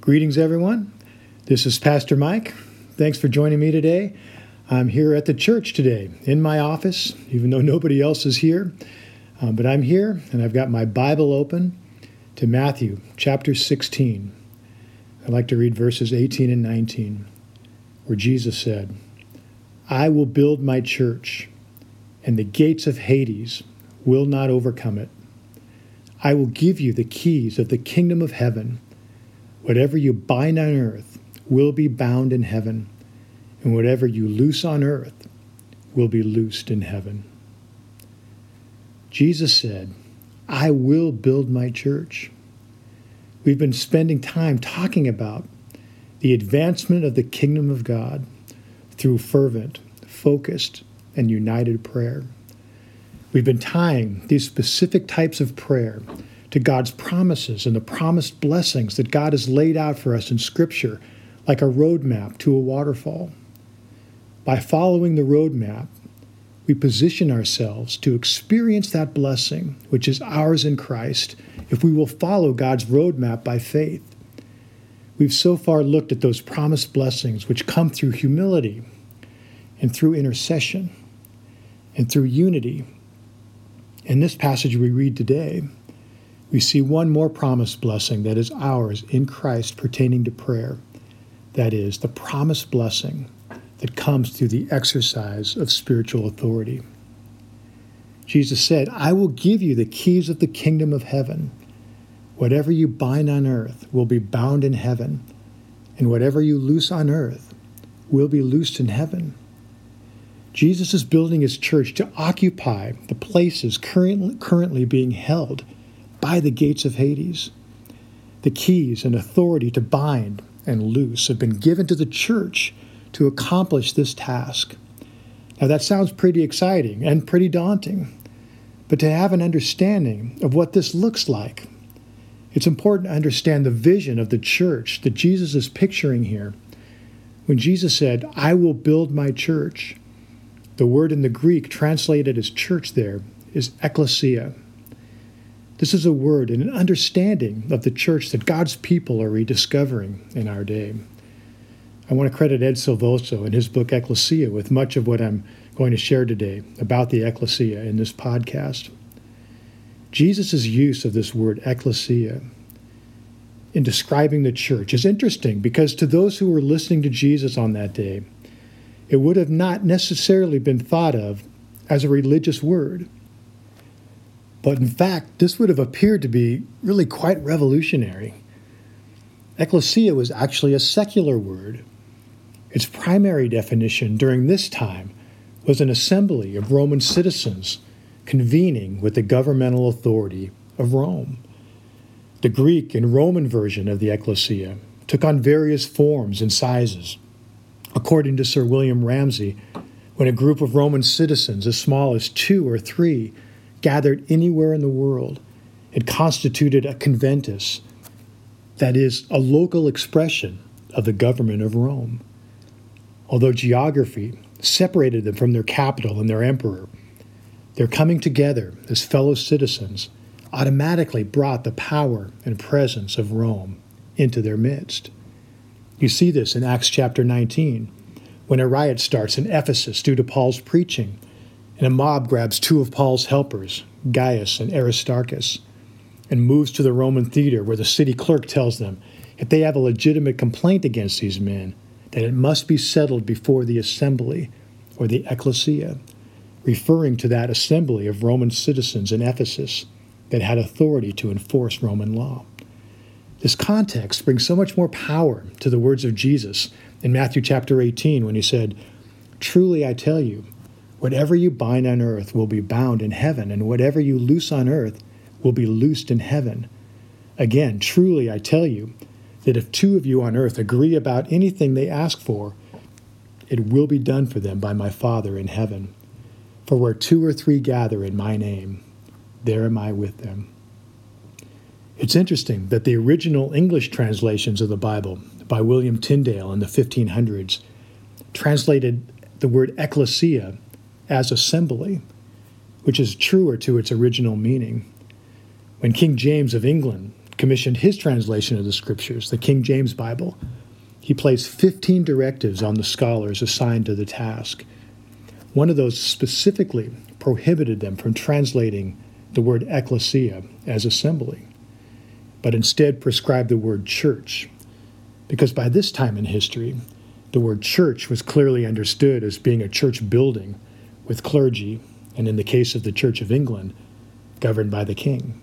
Greetings, everyone. This is Pastor Mike. Thanks for joining me today. I'm here at the church today in my office, even though nobody else is here. Um, but I'm here and I've got my Bible open to Matthew chapter 16. I'd like to read verses 18 and 19, where Jesus said, I will build my church, and the gates of Hades will not overcome it. I will give you the keys of the kingdom of heaven. Whatever you bind on earth will be bound in heaven, and whatever you loose on earth will be loosed in heaven. Jesus said, I will build my church. We've been spending time talking about the advancement of the kingdom of God through fervent, focused, and united prayer. We've been tying these specific types of prayer to God's promises and the promised blessings that God has laid out for us in Scripture, like a roadmap to a waterfall. By following the roadmap, we position ourselves to experience that blessing, which is ours in Christ, if we will follow God's roadmap by faith. We've so far looked at those promised blessings which come through humility and through intercession and through unity. In this passage we read today, we see one more promised blessing that is ours in Christ pertaining to prayer. That is, the promised blessing that comes through the exercise of spiritual authority. Jesus said, I will give you the keys of the kingdom of heaven. Whatever you bind on earth will be bound in heaven, and whatever you loose on earth will be loosed in heaven. Jesus is building his church to occupy the places currently, currently being held by the gates of Hades. The keys and authority to bind and loose have been given to the church to accomplish this task. Now, that sounds pretty exciting and pretty daunting, but to have an understanding of what this looks like, it's important to understand the vision of the church that Jesus is picturing here. When Jesus said, I will build my church, the word in the Greek translated as church there is ecclesia. This is a word and an understanding of the church that God's people are rediscovering in our day. I want to credit Ed Silvoso in his book Ecclesia with much of what I'm going to share today about the ecclesia in this podcast. Jesus' use of this word ecclesia in describing the church is interesting because to those who were listening to Jesus on that day, it would have not necessarily been thought of as a religious word. But in fact, this would have appeared to be really quite revolutionary. Ecclesia was actually a secular word. Its primary definition during this time was an assembly of Roman citizens convening with the governmental authority of Rome. The Greek and Roman version of the ecclesia took on various forms and sizes. According to Sir William Ramsay, when a group of Roman citizens as small as two or three gathered anywhere in the world. It constituted a conventus, that is, a local expression of the government of Rome. Although geography separated them from their capital and their emperor, their coming together as fellow citizens automatically brought the power and presence of Rome into their midst. You see this in Acts chapter 19, when a riot starts in Ephesus due to Paul's preaching and a mob grabs two of Paul's helpers, Gaius and Aristarchus, and moves to the Roman theater where the city clerk tells them if they have a legitimate complaint against these men, that it must be settled before the assembly or the ecclesia, referring to that assembly of Roman citizens in Ephesus that had authority to enforce Roman law. This context brings so much more power to the words of Jesus in Matthew chapter 18 when he said, Truly I tell you, Whatever you bind on earth will be bound in heaven, and whatever you loose on earth will be loosed in heaven. Again, truly I tell you that if two of you on earth agree about anything they ask for, it will be done for them by my Father in heaven. For where two or three gather in my name, there am I with them. It's interesting that the original English translations of the Bible by William Tyndale in the 1500s translated the word ecclesia as assembly, which is truer to its original meaning. When King James of England commissioned his translation of the scriptures, the King James Bible, he placed 15 directives on the scholars assigned to the task. One of those specifically prohibited them from translating the word ecclesia as assembly, but instead prescribed the word church, because by this time in history, the word church was clearly understood as being a church building with clergy, and in the case of the Church of England, governed by the king.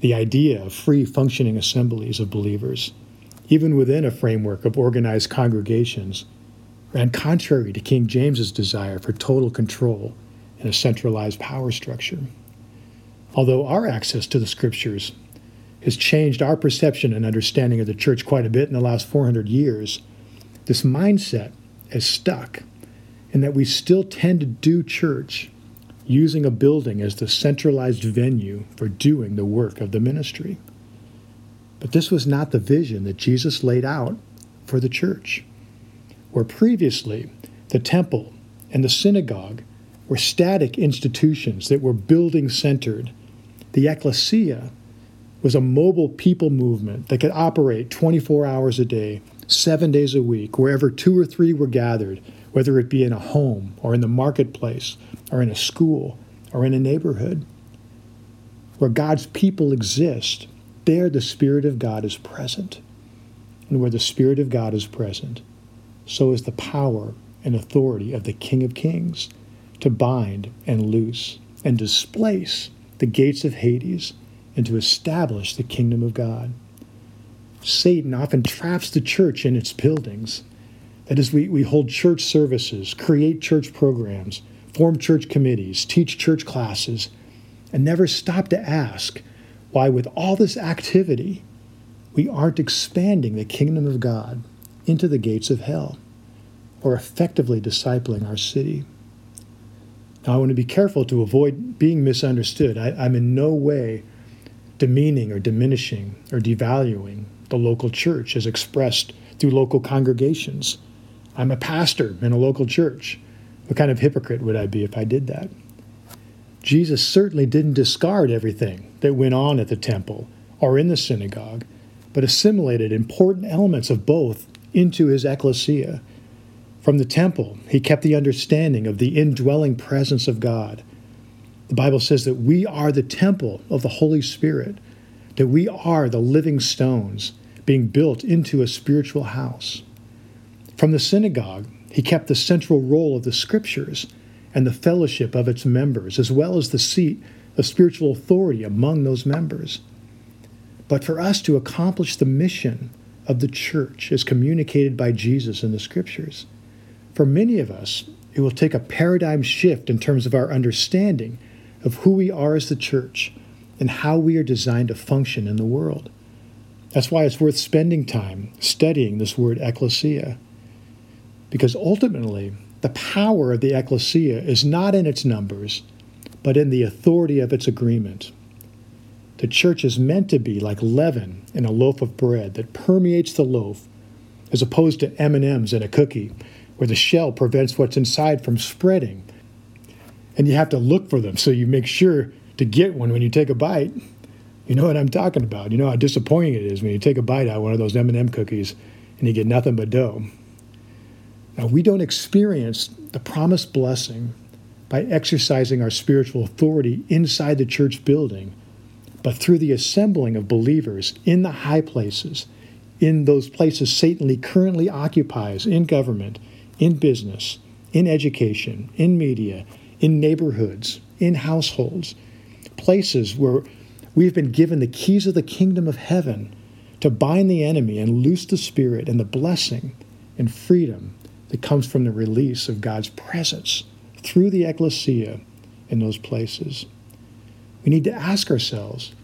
The idea of free functioning assemblies of believers, even within a framework of organized congregations, ran contrary to King James's desire for total control and a centralized power structure. Although our access to the scriptures has changed our perception and understanding of the church quite a bit in the last 400 years, this mindset has stuck in that we still tend to do church using a building as the centralized venue for doing the work of the ministry. But this was not the vision that Jesus laid out for the church, where previously the temple and the synagogue were static institutions that were building centered. The ecclesia was a mobile people movement that could operate 24 hours a day, seven days a week, wherever two or three were gathered, whether it be in a home or in the marketplace or in a school or in a neighborhood. Where God's people exist, there the Spirit of God is present. And where the Spirit of God is present, so is the power and authority of the King of Kings to bind and loose and displace the gates of Hades and to establish the kingdom of God. Satan often traps the church in its buildings. That is, we, we hold church services, create church programs, form church committees, teach church classes, and never stop to ask why, with all this activity, we aren't expanding the kingdom of God into the gates of hell or effectively discipling our city. Now, I want to be careful to avoid being misunderstood. I, I'm in no way demeaning or diminishing or devaluing the local church as expressed through local congregations. I'm a pastor in a local church. What kind of hypocrite would I be if I did that? Jesus certainly didn't discard everything that went on at the temple or in the synagogue, but assimilated important elements of both into his ecclesia. From the temple, he kept the understanding of the indwelling presence of God. The Bible says that we are the temple of the Holy Spirit, that we are the living stones being built into a spiritual house. From the synagogue, he kept the central role of the scriptures and the fellowship of its members, as well as the seat of spiritual authority among those members. But for us to accomplish the mission of the church as communicated by Jesus in the scriptures, for many of us, it will take a paradigm shift in terms of our understanding of who we are as the church and how we are designed to function in the world. That's why it's worth spending time studying this word ecclesia. Because ultimately, the power of the ecclesia is not in its numbers, but in the authority of its agreement. The church is meant to be like leaven in a loaf of bread that permeates the loaf, as opposed to M&Ms in a cookie, where the shell prevents what's inside from spreading. And you have to look for them, so you make sure to get one when you take a bite. You know what I'm talking about. You know how disappointing it is when you take a bite out of one of those M&M cookies and you get nothing but dough. Now, we don't experience the promised blessing by exercising our spiritual authority inside the church building, but through the assembling of believers in the high places, in those places Satan currently occupies in government, in business, in education, in media, in neighborhoods, in households, places where We've been given the keys of the kingdom of heaven to bind the enemy and loose the spirit and the blessing and freedom that comes from the release of God's presence through the ecclesia in those places. We need to ask ourselves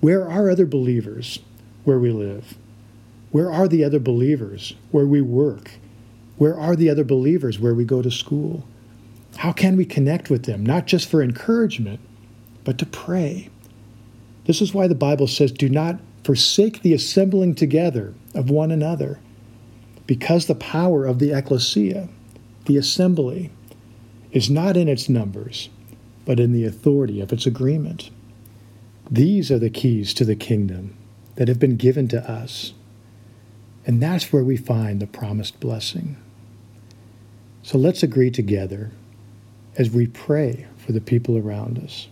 where are other believers where we live? Where are the other believers where we work? Where are the other believers where we go to school? How can we connect with them, not just for encouragement, but to pray? This is why the Bible says, Do not forsake the assembling together of one another, because the power of the ecclesia, the assembly, is not in its numbers, but in the authority of its agreement. These are the keys to the kingdom that have been given to us. And that's where we find the promised blessing. So let's agree together as we pray for the people around us,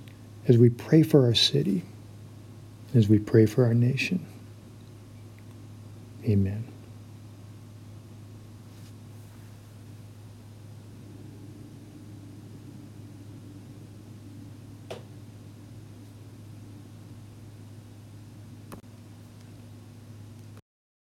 as we pray for our city, as we pray for our nation. Amen.